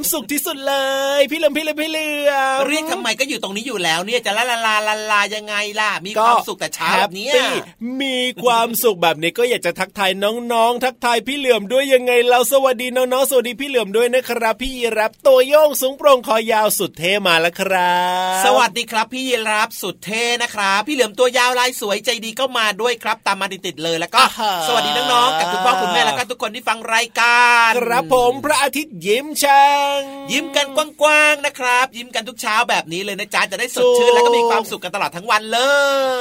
ความสุขที่สุดเลย พี่เหลิมพี่เหลิมพี่เหลือม ยกทำไมก็อยู่ตรงนี้อยู่แล้วเนี่ยจะลาลาลาลาลายังไงล่ะมีความสุขแต่เช้าแบบเนี้ยแฮปปี้มีความสุขแบบนี้ก็อยากจะทักทายน้องๆ ทักทายพี่เหลือมด้วยยังไงเราสวัสดีน้องๆสวัสดีพี่เหลือมด้วยนะครับ พี่ยีรับตัวโยงสูงโปร่งคอยาวสุดเท่มาแล้วครับ สวัสดีครับพี่ยีรับสุดเท่นะครับพี่เหลือมตัวยาวลายสวยใจดีก็มาด้วยครับ ตามมาติดๆเลยแล้วก็ สวัสดีน้องๆกับคุณพ่อคุณแม่แล้วก็ทุกคนที่ฟังรายการครับผมพระอาทิตย์ยิ้มช่างยิ้มกันกว้างๆนะครับ ยิ้มกันทุกเช้าแบบนี้เลยนะจ๊ะจะได้สดชื่นแล้วก็มีความสุขกันตลอดทั้งวันเล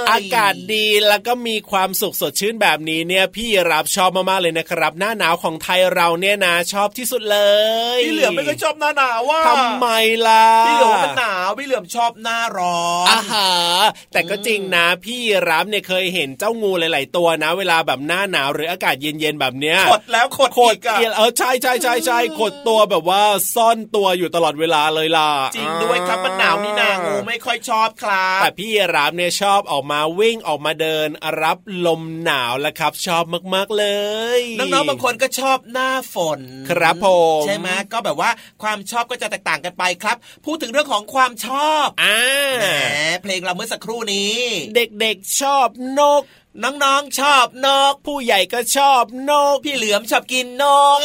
ย อากาศดีแล้วก็มีความสุขสดชื่นแบบนี้เนี่ย พี่รับชอบมากๆเลยนะครับ หน้าหนาวของไทยเราเนี่ยนะชอบที่สุดเลยพี่เหลือมไม่ค่อยชอบหน้าหนาวว่าทำไมล่ะพี่เหลือมว่ามันหนาวพี่เหลือมชอบหน้าร้อนอาหาแต่ก็จริงนะ พี่รับเนี่ยเคยเห็นเจ้างูหลาย ๆ ตัวนะ เวลาแบบหน้าหนาวหรืออากาศเย็นๆแบบเนี้ยขดแล้วขดขดอีกอะเอียเออใช่ใช่ใช่ใช่ขดตัวแบบว่าซ่อนตัวอยู่ตลอดเวลาเลยล่ะจริงด้วยครับมันหนาวนี่นางูไม่ค่อยชอบครับแต่พี่รับเนี่ยชอบออกมาวิ่งออกมาเดินรับลมหนาวแล้วครับ ชอบมากๆเลย น้องๆบางคนก็ชอบหน้าฝน ครับผมใช่ไหมก็แบบว่าความชอบก็จะแตกต่างกันไปครับ พูดถึงเรื่องของความชอบอ่าแหมเพลงเราเมื่อสักครู่นี้ เด็กๆชอบนก น้องๆชอบนก ผู้ใหญ่ก็ชอบนก พี่เหลือมชอบกินนก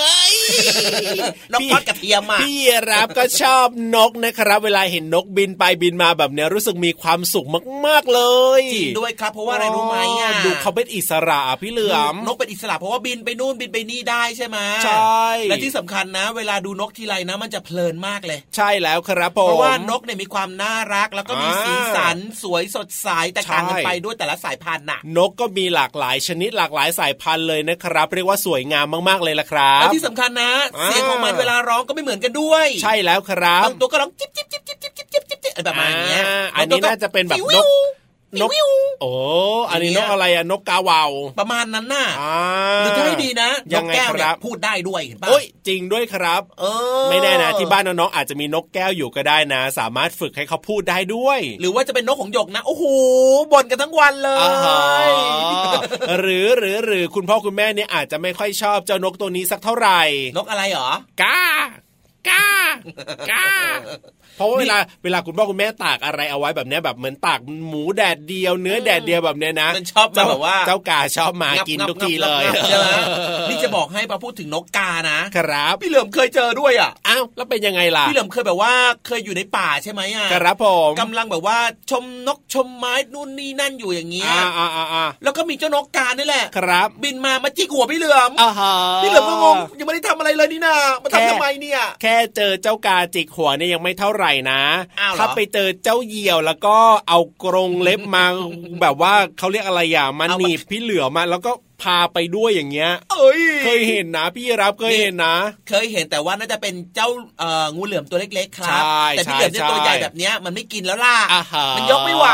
นกพี่ทอดกระเทียมอะพี่รับก็ชอบนกนะครับ เวลาเห็นนกบินไปบินมาแบบเนี้ยรู้สึกมีความสุขมากๆเลยจริงด้วยครับเพราะว่าอะไรรู้ไหมอะดูเขาเป็นอิสระอะพี่เหลือมนกเป็นอิสระเพราะว่าบินไปนู่นบินไปนี่ได้ใช่ไหมใช่และที่สำคัญนะ เวลาดูนกทีไรนะ มันจะเพลินมากเลย ใช่แล้วครับผมเพราะว่านกเนี่ยมีความน่ารักแล้วก็มีอ่าสีสันสวยสดใสแต่ต่างกันใช่ไปด้วยแต่ละสายพันธุ์น่ะ นกก็ก็มีหลากหลายชนิดหลากหลายสายพันธุ์เลยนะครับ เรียกว่าสวยงามมากๆเลยละครับและที่สำคัญนะ เสียงของมันเวลาร้องก็ไม่เหมือนกันด้วย ใช่แล้วครับบางตัวก็ร้องจิ๊บจิ๊บจิ๊บจิ๊บจิ๊บจิ๊บจิ๊บแบบนี้อันนี้น่าจะเป็นแบบนก นกวิวโอ้อันนี้นกอะไรอะนกกาเหวาประมาณนั้นน่ะอ่าหรือถ้าให้ดีนะนยักงไงแก้วคเนี่รัยบพูดได้ด้วยเห็นปะโอ้ยจริงด้วยครับ เออ ไม่แน่นะที่บ้านน้องๆอาจจะมีนกแก้วอยู่ก็ได้นะ สามารถฝึกให้เขาพูดได้ด้วย หรือว่าจะเป็นนกของหยกนะโอ้โหบ่นกันทั้งวันเลยอ่าฮะหรือหรือหรือคุณพ่อคุณแม่เนี่ยอาจจะไม่ค่อยชอบเจ้านกตัวนี้สักเท่าไหร่ นกอะไรเหรอกากากา เพราะว่าเวลาเวลาคุณพ่อคุณแม่ตากอะไรเอาไว้แบบเนี้ยแบบเหมือนตากหมูแดดเดียวเนื้อแดดเดียวแบบเนี้ยนะมันชอบมาแบบว่าเจ้ากาชอบมากินงับทุกทีเลยงับงับใช่ไหมนี่จะบอกให้พอพูดถึงนกกานะครับพี่เหลิมเคยเจอด้วยอะอ้าวแล้วเป็นยังไงล่ะพี่เหลิมเคยแบบว่าเคยอยู่ในป่าใช่ไหมอะครับผมกำลังแบบว่าชมนกชมไม้นู่นนี่นั่นอยู่อย่างเงี้ยอ่าอ่าอ่าอ่าแล้วก็มีเจ้านกกานี่แหละครับ บินมามาจิกหัวพี่เหลือมอ่าฮะพี่เหลือมก็งงยังไม่ได้ทำอะไรเลยนี่นามาแค่ทำทำไมเนี่ย แค่เจอเจ้ากาจิกหัวเนี่ยยังไม่เท่าไหร่นะอ้าวเหรอถ้าไปเจอเจ้าเหยี่ยวแล้วก็เอากรงเล็บมาแบบว่าเขาเรียกอะไรอย่างมันหนีบพี่เหลือมาแล้วก็ พาไปด้วยอย่างเงี้ยเอ้ยเคยเห็นนะพี่รับเคยเห็นนะ เคยเห็นแต่ว่าน่าจะเป็นเจ้าเอ่องูเหลือมตัวเล็กๆครับใช่แต่พี่เหลือมเนี่ยใช่ตัวใหญ่แบบเนี้ยมันไม่กินแล้วล่ะอาหารมันยกไม่ไหว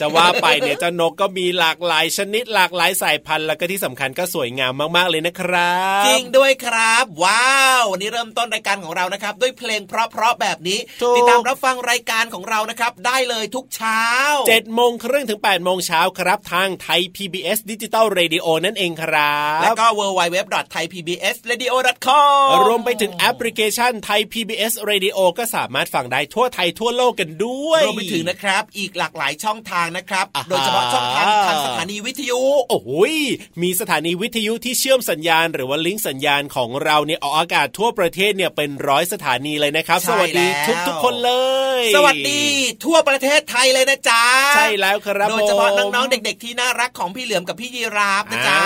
จะว่าไปเนี่ยเจ้านกก็มีหลากหลายชนิดหลากหลายสายพันธุ์แล้วก็ที่สำคัญก็สวยงามมากๆเลยนะครับ จริงด้วยครับ ว้าววันนี้เริ่มต้นรายการของเรานะครับ ด้วยเพลงเพราะๆแบบนี้ถูกติดตามรับฟังรายการของเรานะครับ ได้เลยทุกเช้าเจ็ดโมงครึ่งถึงแปดโมงเช้าครับทางไทย PBS ดิจิตอลเรดิโอนั่นเองครับ แล้วก็ w w w t h a i p b s r a d i o com รวมไปถึงแอปพลิเคชันไทย PBS Radio ก็สามารถฟังได้ทั่วไทยทั่วโลกกันด้วยรวมไปถึงนะครับ อีกหลากหลายช่องทางนะครับอ่าฮะโดยเฉพาะช่องทางทางสถานีวิทยุ โอ้โหยมีสถานีวิทยุที่เชื่อมสัญญาณ หรือว่าลิงก์สัญญาณของเราเนี่ยออกอากาศทั่วประเทศเนี่ยเป็นร้อยสถานีเลยนะครับใช่สวัสดีแล้วทุกทุกๆคนเลย สวัสดี ทั่วประเทศไทยเลยนะจ๊ะ ใช่แล้วครับ โดยเฉพาะผมน้องๆเด็ก ๆ ที่น่ารักของพี่เหลือมกับพี่ยีราฟนะจ๊ะอ่า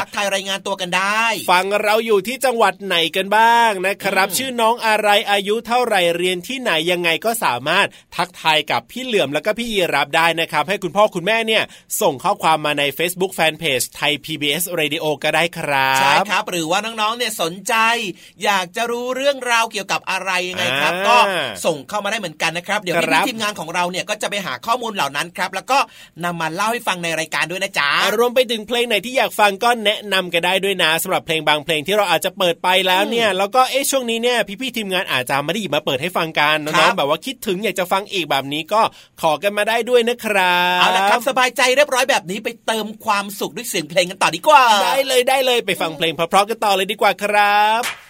ทักทายรายงานตัวกันได้ ฟังเราอยู่ที่จังหวัดไหนกันบ้างนะครับอืมชื่อน้องอะไรอายุเท่าไหร่เรียนที่ไหนยังไงก็สามารถทักทายกับพี่เหลือมแล้วก็พี่ยีรับได้นะครับ ให้คุณพ่อคุณแม่เนี่ยส่งข้อความมาใน Facebook Fanpage ไทย PBS Radio ก็ได้ครับใช่ครับ หรือว่าน้องๆเนี่ยสนใจ อยากจะรู้เรื่องราวเกี่ยวกับอะไรยังไงครับอ่าก็ส่งเข้ามาได้เหมือนกันนะครับ เดี๋ยวครัพี่บๆทีมงานของเราเนี่ยก็จะไปหาข้อมูลเหล่านั้นครับ แล้วก็นำมาเล่าให้ฟังในรายการด้วยนะจ๊ะรวมไปถึงเพลงไหนที่อยากฟังก็แนะนำกันได้ด้วยนะสำหรับเพลงบางเพลงที่เราอาจจะเปิดไปแล้วเนี่ยแล้วก็เอ๊ะช่วงนี้เนี่ยพี่ๆทีมงานอาจจะไม่ได้หยิบมาเปิดให้ฟังกันครัน้อบงๆแบบว่าคิดถึงอยากจะฟังอีกแบบนี้ก็ขอกันมาได้ด้วยนะครับเอาละครับสบายใจเรียบร้อยแบบนี้ไปเติมความสุขด้วยเสียงเพลงกันต่อดีกว่า ได้เลยได้เลยไปฟังเพลงเพราะๆกันต่อเลยดีกว่าครับ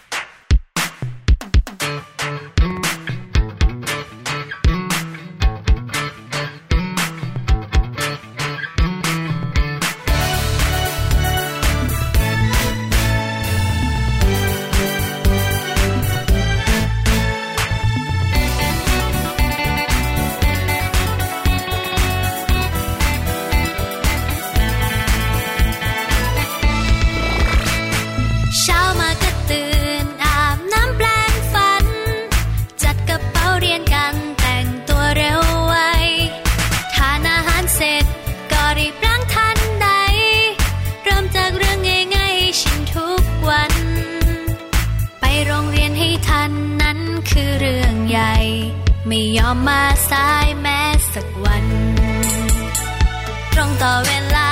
ยอมมาสายแม้สักวัน ตรงต่อเวลา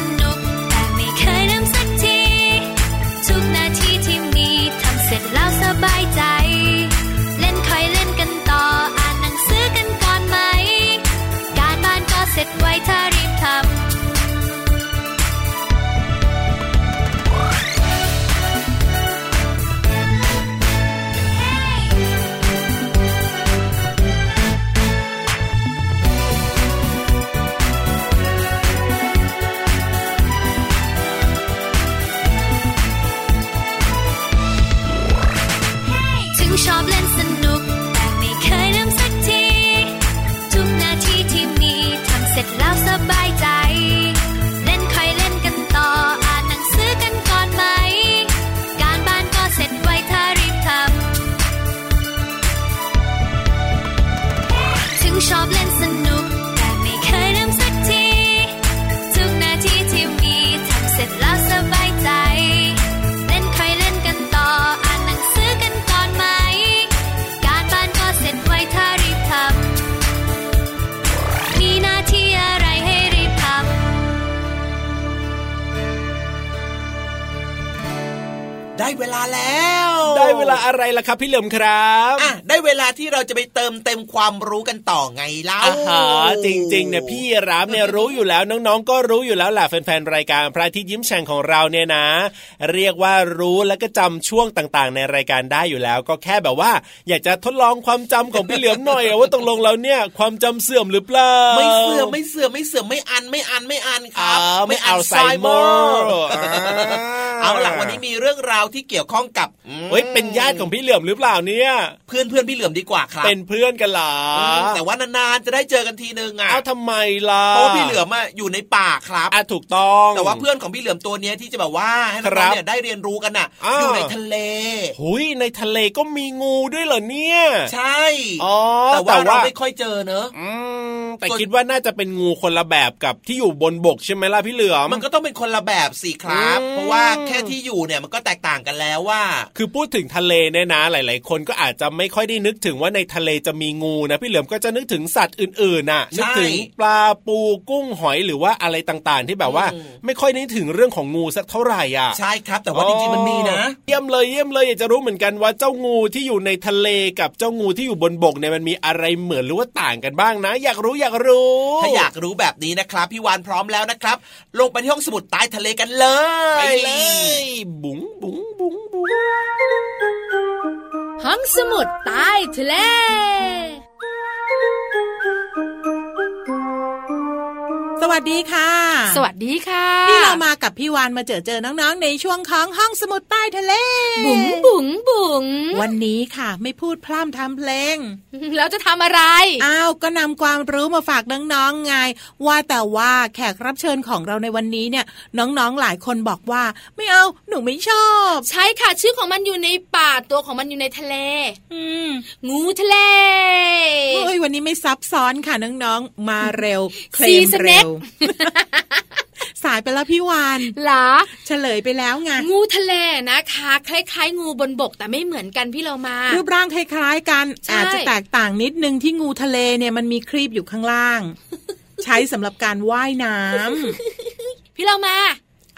เวลาอะไรล่ะครับพี่เหลิมครับอะได้เวลาที่เราจะไปเติมเต็มความรู้กันต่อไงเล่าอาหาจริงๆเนี่ยพี่รามเนี่ยรู้อยู่แล้วน้องๆ ก็รู้อยู่แล้วแหละแฟนๆรายการพระอาทิตย์ยิ้มแฉ่งของเราเนี่ยนะ เรียกว่ารู้แล้วก็จำช่วงต่างๆ ในรายการได้อยู่แล้ว ก็แค่แบบว่า อยากจะทดลองความจำของพี่เหลือมหน่อยอะว่าตกลงแล้วเนี่ยความจำเสื่อมหรือเปล่าไม่เสื่อมไม่เสื่อมไม่เสื่อมไม่อันไม่อันไม่อันคอ่ารับไม่อัลไซเมอร์อ่าเอาล่ะวันนี้มีเรื่องราวที่เกี่ยวข้องกับเฮ้ยเป็นญาติของพี่เหลือมหรือเปล่าเนี่ย เพื่อนเพื่อนพี่เหลือมดีกว่าครับ เป็นเพื่อนกันเหรออืมแต่ว่านานๆจะได้เจอกันทีนึงอะเอาทำไมล่ะเพราะว่าพี่เหลือมอะอยู่ในป่าครับอะถูกต้อง แต่ว่าเพื่อนของพี่เหลือมตัวเนี้ยที่จะแบบว่าให้ครัน้อบงๆเนี่ยได้เรียนรู้กันน่ะอ่าอยู่ในทะเลหุยในทะเลก็มีงูด้วยเหรอเนี่ย ใช่อ๋อแต่ว่าแต่เราว่าไม่ค่อยเจอเนอะอืมแต่ส่วนคิดว่าน่าจะเป็นงูคนละแบบกับที่อยู่บนบกใช่ไหมล่ะพี่เหลือมมันก็ต้องเป็นคนละแบบสิครับอืมเพราะว่าแค่ที่อยู่เนี่ยมันก็แตกต่างกันแล้วว่า คือพูดถึงทะเลเนี่ยนะ หลาย ๆ คนก็อาจจะไม่ค่อยได้นึกถึงว่าในทะเลจะมีงูนะพี่เหลือมก็จะนึกถึงสัตว์อื่นๆน่ะใช่นึกถึงปลาปูกุ้งหอยหรือว่าอะไรต่างๆ ที่แบบว่าอืมไม่ค่อยนึกถึงเรื่องของงูสักเท่าไหร่อะใช่ครับ แต่ว่าจริงๆมันมีนะเยี่ยมเลยเยี่ยมเลยอยากจะรู้เหมือนกันว่าเจ้างูที่อยู่ในทะเลกับเจ้างูที่อยู่บนบกเนี่ยมันมีอะไรเหมือนหรือว่าต่างกันบ้างนะ อยากรู้อยากรู้ ถ้าอยากรู้แบบนี้นะครับพี่วานพร้อมแล้วนะครับ ลงไปที่ห้องสมุดใต้ทะเลกันเลยไปเลยบุ๋งบุ๋งบุ๋งบุ๋ง ห้องสมุดใต้ทะเล สวัสดีค่ะ สวัสดีค่ะที่เรามากับพี่วานมาเจอเจอน้องๆ ในช่วงของห้องสมุดใต้ทะเล บุ๋งบุ๋งบุ๋งวันนี้ค่ะ ไม่พูดพร่ำทำเพลง แล้วจะทำอะไร อ้าว ก็นำความรู้มาฝากน้องๆไง ว่าแต่ว่าแขกรับเชิญของเราในวันนี้เนี่ย น้องๆหลายคนบอกว่า ไม่เอาหนูไม่ชอบ ใช่ค่ะ ชื่อของมันอยู่ในป่าตัวของมันอยู่ในทะเล อืมงูทะเลเฮ้ยวันนี้ไม่ซับซ้อนค่ะน้องๆมาเร็วเคลซีมสเน็เร็กวสายไปแล้วพี่วานเหรอ เฉลยไปแล้วไง งูทะเลนะคะ คล้ายๆ งูบนบกแต่ไม่เหมือนกันพี่เรามารูปร่างคล้าย ๆ กันใช่อาจจะแตกต่างนิดนึงที่งูทะเลเนี่ยมันมีครีบอยู่ข้างล่าง ใช้สำหรับการว่ายน้ำพี่เรามา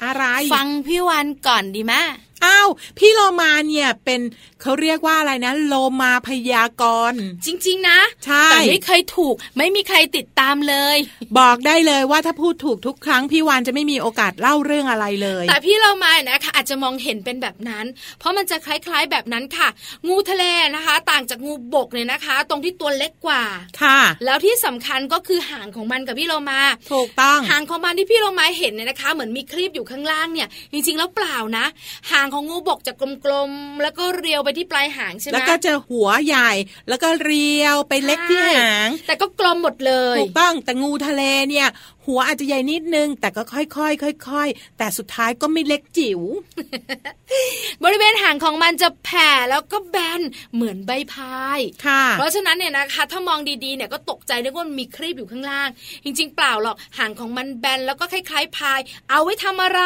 อะไร ฟังพี่วันก่อนดีไหม อ้าวพี่โลมาเนี่ยเป็นเขาเรียกว่าอะไรนะโลมาพยากรณ์จริง ๆ นะใช่แต่ไม่เคยถูก ไม่มีใครติดตามเลย บอกได้เลยว่าถ้าพูดถูกทุกครั้งพี่วานจะไม่มีโอกาสเล่าเรื่องอะไรเลย แต่พี่เรามานะคะอาจจะมองเห็นเป็นแบบนั้น เพราะมันจะคล้ายๆแบบนั้นค่ะ งูทะเลนะคะ ต่างจากงูบกเนี่ยนะคะ ตรงที่ตัวเล็กกว่าค่ะ แล้วที่สำคัญก็คือหางของมันกับพี่เรามา ถูกต้องหางของมันที่พี่เรามาเห็นเนี่ยนะคะ เหมือนมีครีบอยู่ข้างล่างเนี่ย จริง ๆ แล้วเปล่านะหางของงูบกจะกลมๆแล้วก็เรียวไปที่ปลายหางใช่ไหมแล้วก็จะหัวใหญ่ แล้วก็เรียวไปเล็กที่หาง แต่ก็กลมหมดเลยถูกต้องแต่งูทะเลเนี่ย หัวอาจจะใหญ่นิดนึง แต่ก็ค่อยๆค่อยๆแต่สุดท้ายก็ไม่เล็กจิ๋ว บริเวณหางของมันจะแผ่แล้วก็แบนเหมือนใบพายค่ะ เพราะฉะนั้นเนี่ยนะคะถ้ามองดีๆเนี่ยก็ตกใจนึกว่ามันมีครีบอยู่ข้างล่าง จริง ๆ เปล่าหรอกหางของมันแบนแล้วก็คล้ายๆพาย เอาไว้ทำอะไร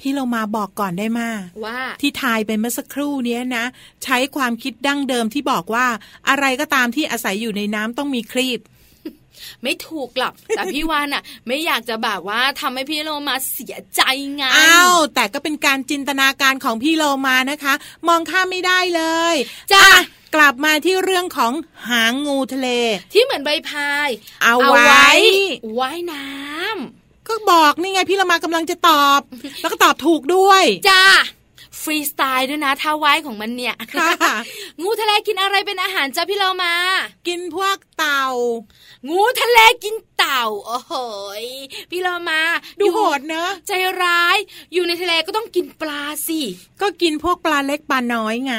พี่เรามาบอกก่อนได้มาว่าที่ทายไปเมื่อสักครู่เนี้ยนะ ใช้ความคิดดั้งเดิมที่บอกว่า อะไรก็ตามที่อาศัยอยู่ในน้ำต้องมีครีบ ไม่ถูกหรอกแต่พี่วานอะ ไม่อยากจะแบบว่าทำให้พี่โลมาเสียใจไงอ้าวแต่ก็เป็นการจินตนาการของพี่โลมานะคะ มองข้ามไม่ได้เลยจ้าอะกลับมาที่เรื่องของหางงูทะเล ที่เหมือนใบพาย เอาไว้ว่ายน้ำก็บอกนี่ไงพี่โลมากำลังจะตอบ แล้วก็ตอบถูกด้วยจ้า ฟรีสไตล์ด้วยนะท่าว่ายของมันเนี่ยค่ะงูทะเลกินอะไรเป็นอาหารจ้าพี่เรามา กินพวกเต่า งูทะเลกินเต่า โอ้โหยพี่เรามา ดูอยู่โหดเนอะ ใจร้าย อยู่ในทะเลก็ต้องกินปลาสิ ก็กินพวกปลาเล็กปลาน้อยไง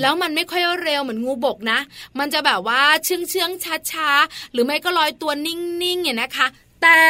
แล้วมันไม่ค่อยเร็วเหมือนงูบกนะ มันจะแบบว่าเชื่องเชื่องช้าช้าๆหรือไม่ก็ลอยตัวนิ่งๆเนี่ยนะคะ แต่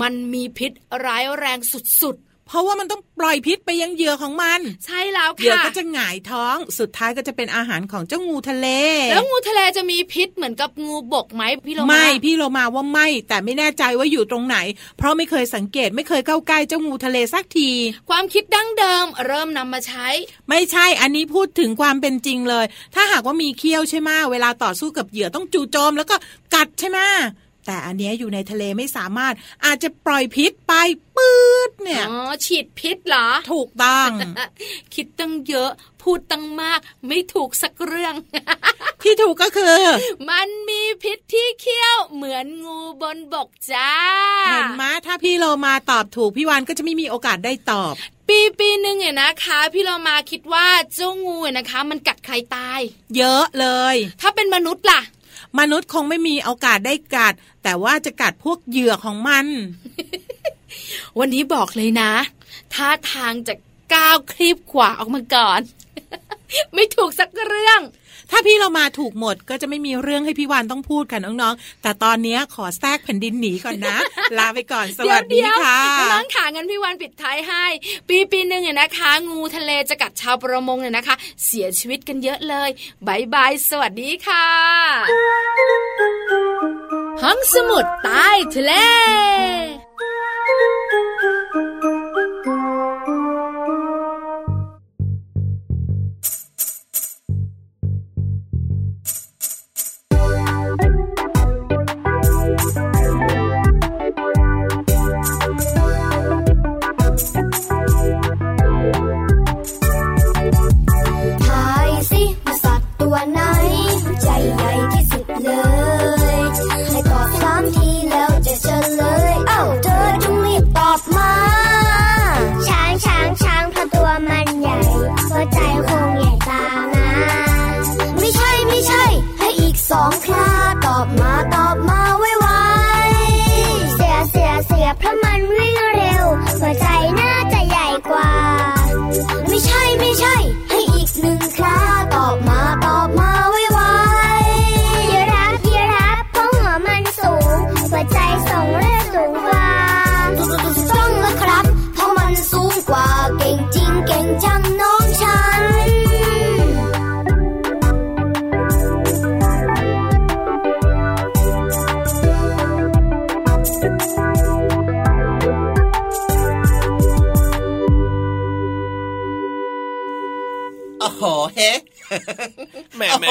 มันมีพิษร้ายแรงสุด เพราะว่ามันต้องปล่อยพิษไปยังเหยื่อของมัน ใช่แล้วเหยื่อค่ะก็จะหงายท้องสุดท้ายก็จะเป็นอาหารของเจ้างูทะเล แล้วงูทะเลจะมีพิษเหมือนกับงูบกไหมพี่โลมาไม่พี่โลมาว่าไม่ แต่ไม่แน่ใจว่าอยู่ตรงไหน เพราะไม่เคยสังเกตไม่เคยเข้าใกล้เจ้างูทะเลสักที ความคิดดั้งเดิมเริ่มนำมาใช้ ไม่ใช่อันนี้พูดถึงความเป็นจริงเลย ถ้าหากว่ามีเขี้ยวใช่ไหมเวลาต่อสู้กับเหยื่อต้องจู่โจมแล้วก็กัดใช่ไหม แต่อันเนี้ยอยู่ในทะเลไม่สามารถอาจจะปล่อยพิษไปปื๊ดเนี่ยอ๋อฉีดพิษเหรอ ถูกต้อง คิดตั้งเยอะพูดตั้งมากไม่ถูกสักเรื่อง ที่ถูกก็คือ มันมีพิษที่เขี้ยวเหมือนงูบนบกจ้า เห็นไหมถ้าพี่โลมาตอบถูก พี่วันก็จะไม่มีโอกาสได้ตอบ ปีปีหนึ่งเนี่ยนะคะ พี่เรามาคิดว่าเจ้างูเนี่ยนะคะ มันกัดใครตาย เยอะเลย ถ้าเป็นมนุษย์ล่ะ มนุษย์คงไม่มีโอกาสได้กัด แต่ว่าจะกัดพวกเหยื่อของมัน วันนี้บอกเลยนะท่าทางจะก้าวคลีบขวาออกมาก่อน ไม่ถูกสักเรื่อง ถ้าพี่เรามาถูกหมดก็จะไม่มีเรื่องให้พี่วานต้องพูดค่ะน้องๆ แต่ตอนเนี้ยขอแทรกแผ่นดินหนีก่อนนะ ลาไปก่อนสวัสดีเดี๋ยวค่ะๆน้องๆขางั้นพี่วันปิดท้ายให้ ปีปีหนึ่งเนี่ยนะคะ งูทะเลจะกัดชาวประมงเนี่ยนะคะ เสียชีวิตกันเยอะเลยบายบายสวัสดีค่ะห้องสมุดใต้ทะเล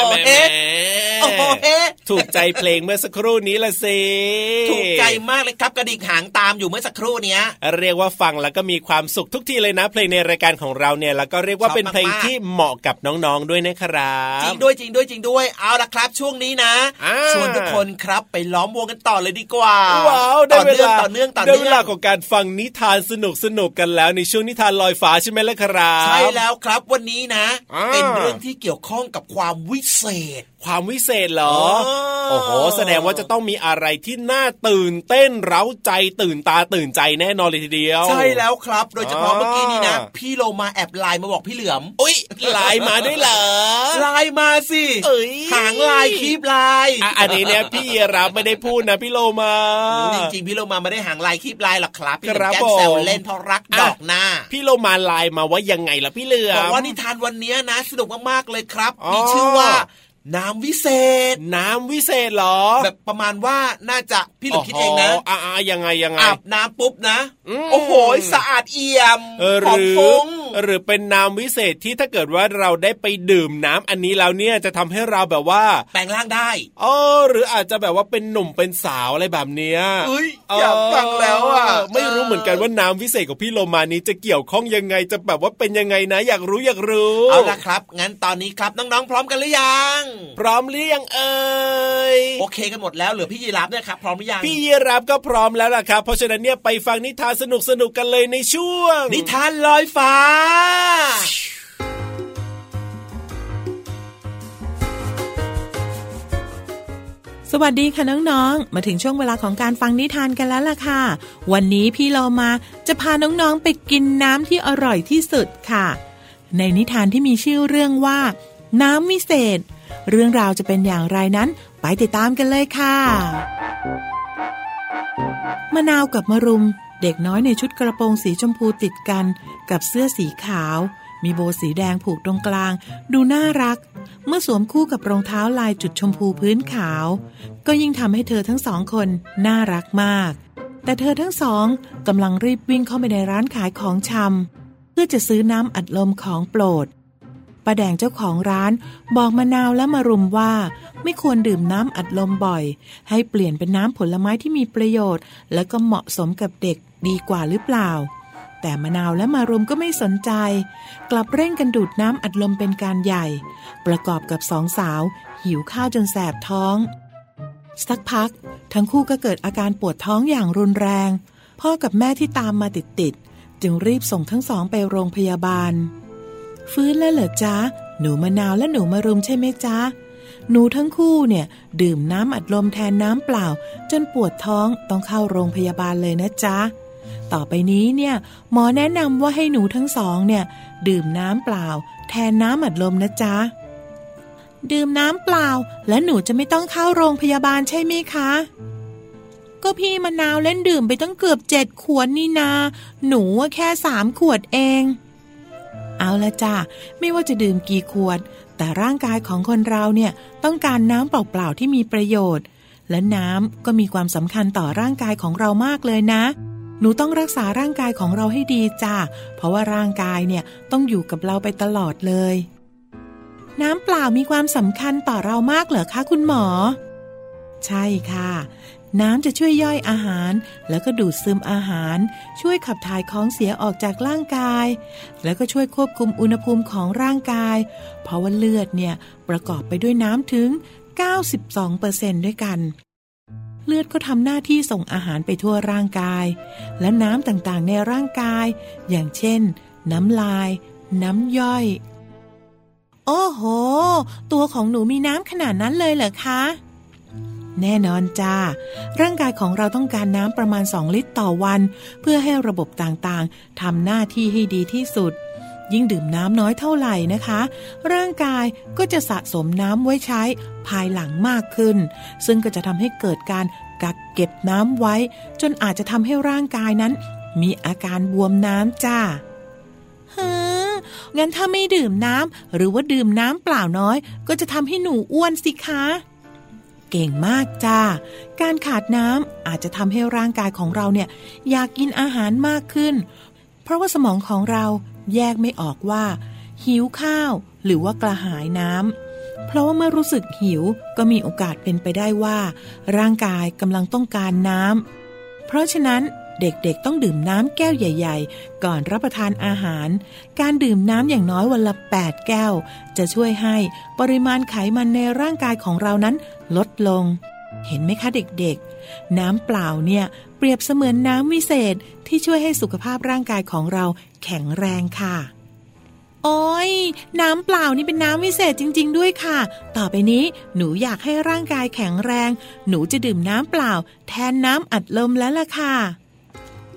แหม่ แหม่แหม่แหม่โอ้โหเฮ้ถูกใจเพลงเมื่อสักครู่นี้ละสิถูกใจมากเลยครับกระดิกหางตามอยู่เมื่อสักครู่เนี้ย เรียกว่าฟังแล้วก็มีความสุขทุกทีเลยนะ เพลงในรายการของเราเนี่ยแล้วก็เรียกว่าชอบเป็นเพลงมากๆที่เหมาะกับน้องๆด้วยนะครับจริงด้วยจริงด้วยจริงด้วยเอาละครับ ช่วงนี้นะอ่าชวนทุกคนครับไปล้อมวงกันต่อเลยดีกว่าว้าวต่ได้อเวเนื่องลาต่อเนื่องต่อได้เนื่เวองลาของการฟังนิทานสนุกสนุกกันแล้วในช่วงนิทานลอยฟ้าใช่ไหมล่ะครับใช่แล้วครับวันนี้นะอ่าเป็นเรื่องที่เกี่ยวข้องกับความวิเศษ ความวิเศษเหรออ๋อโอ้โห แสดงว่าจะต้องมีอะไรที่น่าตื่นเต้นเร้าใจตื่นตาตื่นใจแน่นอนเลยทีเดียว ใช่แล้วครับ โดยเฉพาะอ๋อเมื่อกี้นี้นะ พี่โลมาแอบไลน์มาบอกพี่เหลือมอุ้ยไลน์มาด้วยเหรอไลน์มาสิเอ้ยหางไลน์คีบไลน์อะอันนี้เนี่ยพี่ยีรับไม่ได้พูดนะพี่โลมา จริงๆพี่โลมาไม่ได้หางไลน์คีบไลน์หรอกครับครับพี่เหลือบมแกล้งผมแซวเล่นเพราะรักดอกน่า พี่โลมาไลน์มาว่ายังไงล่ะพี่เหลือมบอกว่านิทานวันนี้นะ สนุกมากๆเลยครับอ๋อมีชื่อว่า น้ำวิเศษ น้ำวิเศษเหรอ แบบประมาณว่าน่าจะพี่หลุมคิดเองนะอ่ายังไงยังไงอาบน้ำปุ๊บนะอืมโอ้โหสะอาดเอี่ยมเออหหอมรือฟุ้งหรือเป็นน้ำวิเศษที่ถ้าเกิดว่าเราได้ไปดื่มน้ำอันนี้แล้วเนี่ยจะทำให้เราแบบว่า แปลงร่างได้อ๋อหรืออาจจะแบบว่าเป็นหนุ่มเป็นสาวอะไรแบบเนี้ยเอ้ยอยากฟังแล้วอะไม่รู้เหมือนกันว่าน้ำวิเศษของพี่โลมานี้จะเกี่ยวข้องยังไงจะแบบว่าเป็นยังไงนะ อยากรู้อยากรู้เอาละครับ งั้นตอนนี้ครับน้องๆพร้อมกันหรือยังพร้อมหรือยังเอ่ยโอเคกันหมดแล้วเหลือพี่ยีรับเนี่ยครับพร้อมหรือยังพี่ยีรับก็พร้อมแล้วล่ะครับ เพราะฉะนั้นเนี่ยไปฟังนิทานสนุกสนุกๆกันเลยในช่วง นิทานลอยฟ้าสวัสดีค่ะน้องๆ มาถึงช่วงเวลาของการฟังนิทานกันแล้วล่ะค่ะ วันนี้พี่เรามาจะพาน้องๆไปกินน้ำที่อร่อยที่สุดค่ะ ในนิทานที่มีชื่อเรื่องว่า น้ำวิเศษ เรื่องราวจะเป็นอย่างไรนั้น ไปติดตามกันเลยค่ะมะนาวกับมะรุม เด็กน้อยในชุดกระโปรงสีชมพูติดกัน กับเสื้อสีขาว มีโบสีแดงผูกตรงกลาง ดูน่ารัก เมื่อสวมคู่กับรองเท้าลายจุดชมพูพื้นขาว ก็ยิ่งทำให้เธอทั้งสองคนน่ารักมาก แต่เธอทั้งสองกำลังรีบวิ่งเข้าไปในร้านขายของชำเพื่อจะซื้อน้ำอัดลมของโปรด ป้าแดงเจ้าของร้านบอกมะนาวและมารุมว่า ไม่ควรดื่มน้ำอัดลมบ่อย ให้เปลี่ยนเป็นน้ำผลไม้ที่มีประโยชน์ และก็เหมาะสมกับเด็กดีกว่าหรือเปล่า แต่มะนาวและมารุมก็ไม่สนใจ กลับเร่งกันดูดน้ำอัดลมเป็นการใหญ่ ประกอบกับสองสาว หิวข้าวจนแสบท้อง สักพัก ทั้งคู่ก็เกิดอาการปวดท้องอย่างรุนแรง พ่อกับแม่ที่ตามมาติดๆจึงรีบส่งทั้งสองไปโรงพยาบาล ฟื้นแล้วเหรอจ๊ะ หนูมะนาวและหนูมารุมใช่ไหมจ๊ะ หนูทั้งคู่เนี่ย ดื่มน้ำอัดลมแทนน้ำเปล่า จนปวดท้องต้องเข้าโรงพยาบาลเลยนะจ๊ะ ต่อไปนี้เนี่ยหมอแนะนำว่าให้หนูทั้งสองเนี่ย ดื่มน้ำเปล่า แทนน้ำอัดลมนะจ๊ะ ดื่มน้ำเปล่า และหนูจะไม่ต้องเข้าโรงพยาบาลใช่ไหมคะก็พี่มะนาวเล่นดื่มไปตั้งเกือบเจ็ดขวดนี่นา หนูแค่สามขวดเอง เอาละจ้ะไม่ว่าจะดื่มกี่ขวด แต่ร่างกายของคนเราเนี่ยต้องการน้ำเปล่าๆที่มีประโยชน์ และน้ำก็มีความสำคัญต่อร่างกายของเรามากเลยนะ หนูต้องรักษาร่างกายของเราให้ดีจ้ะเพราะว่าร่างกายเนี่ยต้องอยู่กับเราไปตลอดเลย น้ำเปล่ามีความสำคัญต่อเรามากเหรอคะคุณหมอ ใช่ค่ะ น้ำจะช่วยย่อยอาหาร แล้วก็ดูดซึมอาหาร ช่วยขับถ่ายของเสียออกจากร่างกาย แล้วก็ช่วยควบคุมอุณหภูมิของร่างกาย เพราะว่าเลือดเนี่ยประกอบไปด้วยน้ำถึง 92%ด้วยกันเลือดก็ทำหน้าที่ส่งอาหารไปทั่วร่างกาย และน้ำต่างๆในร่างกาย อย่างเช่น น้ำลาย น้ำย่อย โอ้โห ตัวของหนูมีน้ำขนาดนั้นเลยเหรอคะ แน่นอนจ้า ร่างกายของเราต้องการน้ำประมาณ 2 ลิตรต่อวัน เพื่อให้ระบบต่างๆทำหน้าที่ให้ดีที่สุด ยิ่งดื่มน้ำน้อยเท่าไหร่นะคะ ร่างกายก็จะสะสมน้ำไว้ใช้ภายหลังมากขึ้น ซึ่งก็จะทำให้เกิดการกักเก็บน้ำไว้ จนอาจจะทำให้ร่างกายนั้น มีอาการบวมน้ำจ้าเฮ้องั้นถ้าไม่ดื่มน้ำหรือว่าดื่มน้ำเปล่าน้อย ก็จะทำให้หนูอ้วนสิคะ เก่งมากจ้า การขาดน้ำอาจจะทำให้ร่างกายของเราเนี่ยอยากกินอาหารมากขึ้น เพราะว่าสมองของเราแยกไม่ออกว่า หิวข้าวหรือว่ากระหายน้ำ เพราะว่าเมื่อรู้สึกหิวก็มีโอกาสเป็นไปได้ว่า ร่างกายกำลังต้องการน้ำ เพราะฉะนั้น เด็กๆต้องดื่มน้ำแก้วใหญ่ ๆ ก่อนรับประทานอาหาร การดื่มน้ำอย่างน้อยวันละ 8 แก้ว จะช่วยให้ปริมาณไขมันในร่างกายของเรานั้นลดลง เห็นไหมคะเด็กๆ น้ำเปล่าเนี่ยเปรียบเสมือนน้ำวิเศษที่ช่วยให้สุขภาพร่างกายของเราแข็งแรงค่ะโอ้ยน้ำเปล่านี่เป็นน้ำวิเศษจริง ๆ ด้วยค่ะ ต่อไปนี้หนูอยากให้ร่างกายแข็งแรง หนูจะดื่มน้ำเปล่า แทนน้ำอัดลมแล้วล่ะค่ะ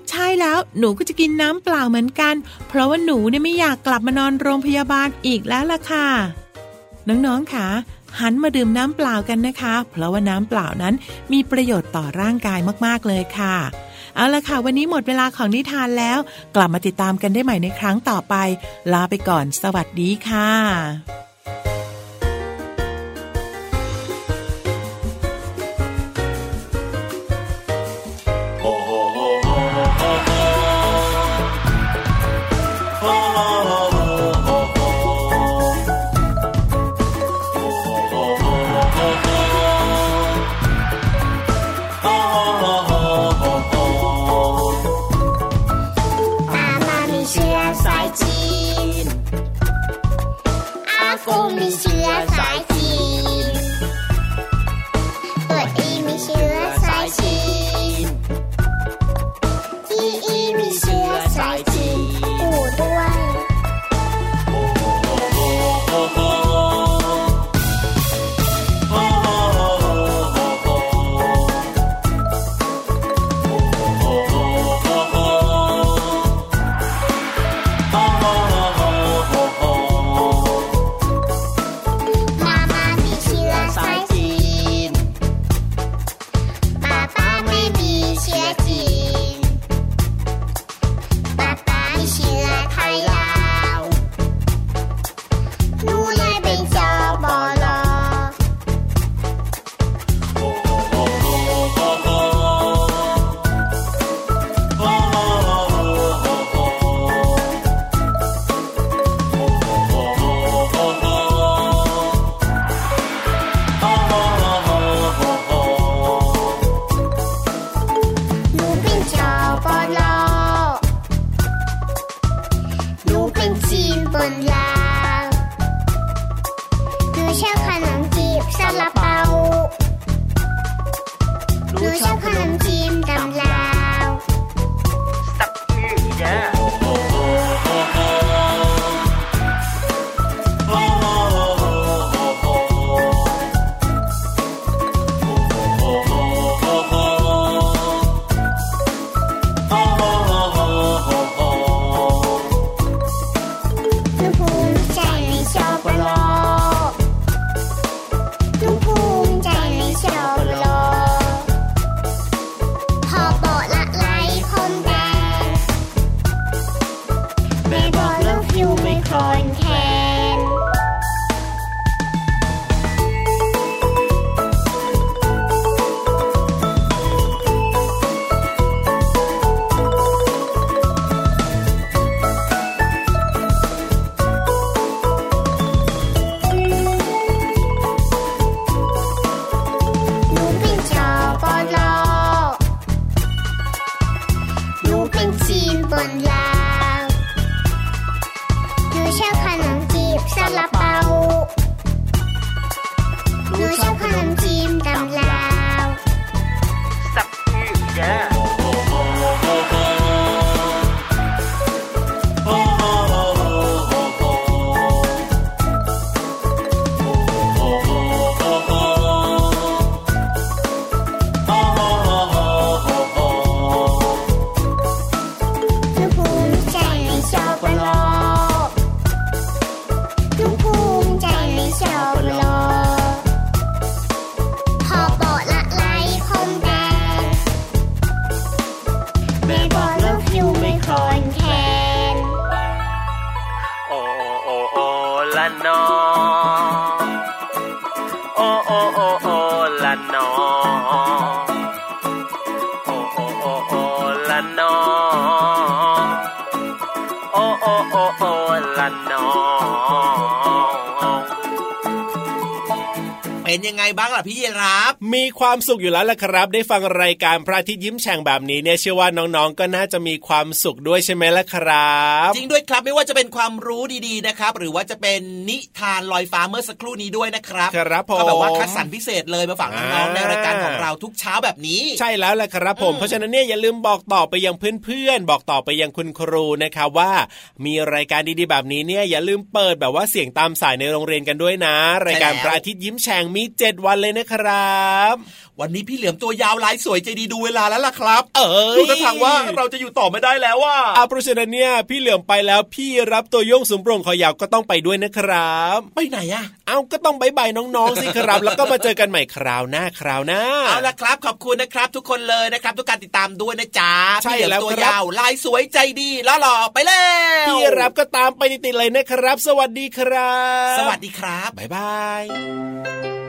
ใช่แล้วหนูก็จะกินน้ำเปล่าเหมือนกัน เพราะว่าหนูเนี่ยไม่อยากกลับมานอนโรงพยาบาลอีกแล้วล่ะค่ะ น้องๆค่ะหันมาดื่มน้ำเปล่ากันนะคะ เพราะว่าน้ำเปล่านั้นมีประโยชน์ต่อร่างกายมากๆเลยค่ะ เอาละค่ะ วันนี้หมดเวลาของนิทานแล้ว กลับมาติดตามกันได้ใหม่ในครั้งต่อไป ลาไปก่อน สวัสดีค่ะ บ้างล่ะพี่เยรับมีความสุขอยู่แล้วล่ะครับ ได้ฟังรายการพระอาทิตย์ยิ้มแฉ่งแบบนี้เนี่ยเชื่อว่าน้องๆ ก็น่าจะมีความสุขด้วยใช่ไหมล่ะครับ จริงด้วยครับไม่ว่าจะเป็นความรู้ดีๆนะครับ หรือว่าจะเป็นนิทานลอยฟ้าเมื่อสักครู่นี้ด้วยนะครับครับผมก็แบบว่าคัดสรรพิเศษเลยมาฝากน้องอ่าๆในรายการของเราทุกเช้าแบบนี้ ใช่แล้วแหละครับผมอืมเพราะฉะนั้นเนี่ยอย่าลืมบอกต่อไปยังเพื่อนๆบอกต่อไปยังคุณครูนะครับว่า มีรายการดีๆแบบนี้เนี่ยอย่าลืมเปิดแบบว่าเสียงตามสายในโรงเรียนกันด้วยนะ รายการพระอาทิตย์ยิ้มแฉ่งมี 7 วันเลยนะครับวันนี้พี่เหลือมตัวยาวลายสวยใจดีดูเวลาแล้วล่ะครับ เอ้ยดูท่าทางว่าเราจะอยู่ต่อไม่ได้แล้วว่าอาเพราะฉะนั้นเนี่ยพี่เหลือมไปแล้วพี่รับตัวโยงสูงโปร่งคอยาวก็ต้องไปด้วยนะครับ ไปไหนอะเอาก็ต้องบายบายน้องๆสิครับ แล้วก็มาเจอกันใหม่คราวหน้าคราวหน้าเอาละครับ ขอบคุณนะครับ ทุกคนเลยนะครับ ทุกการติดตามด้วยนะจ๊ะใช่พี่เหลือมแล้วตัวครับยาวลายสวยใจดีแล้วหล่อไปแล้วพี่รับก็ตามไปติดๆเลยนะครับ สวัสดีครับ สวัสดีครับบายบาย